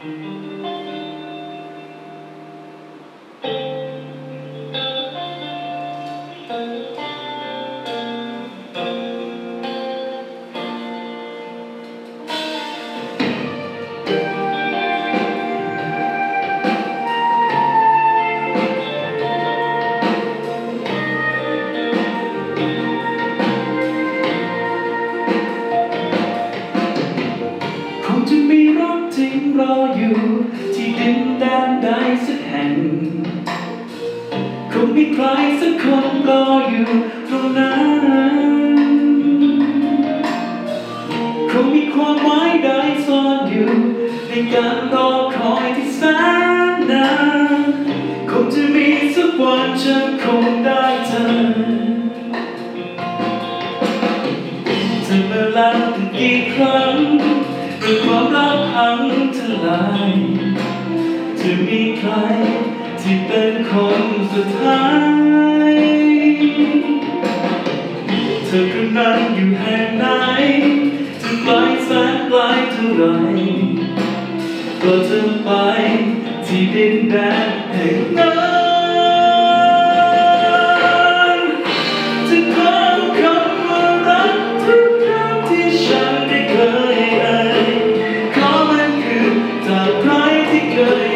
ค ริงรออยู่ ที่ดินแดนใดสักแห่ง คงมีใครสักคนรออยู่ตรงนั้นคงมีความหมายใดซ่อนอยู่ ในการรอคอยที่แสนนานคงจะมีสักวันฉันคงได้เธอเธอมาแล้วตั้งกี่ครั้ง เมื่อความรักพังทลายจะมีใครที่เป็นคนสุดท้าย เธอคนนั้นอยู่แห่งไหนจะไกลแสนไกลเท่าไรก็จะไปที่ดินแดนแห่งนั้น ที่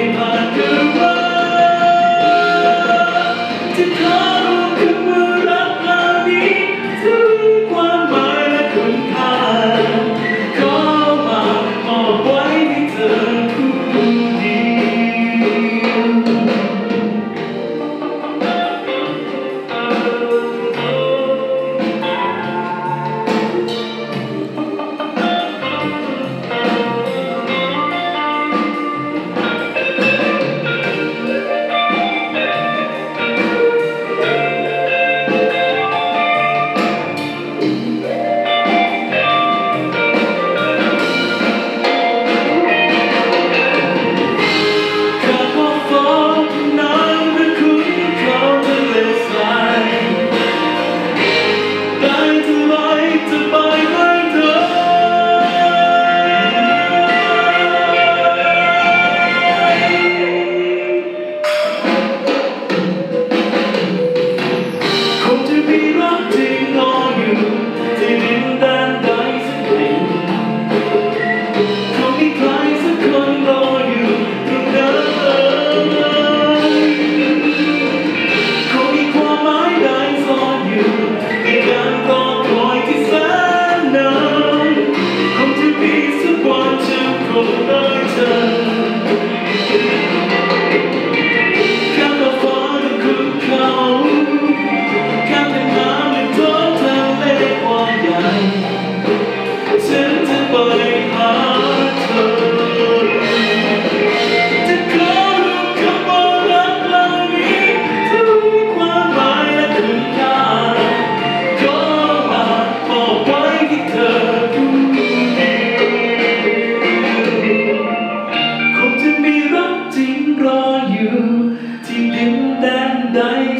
dying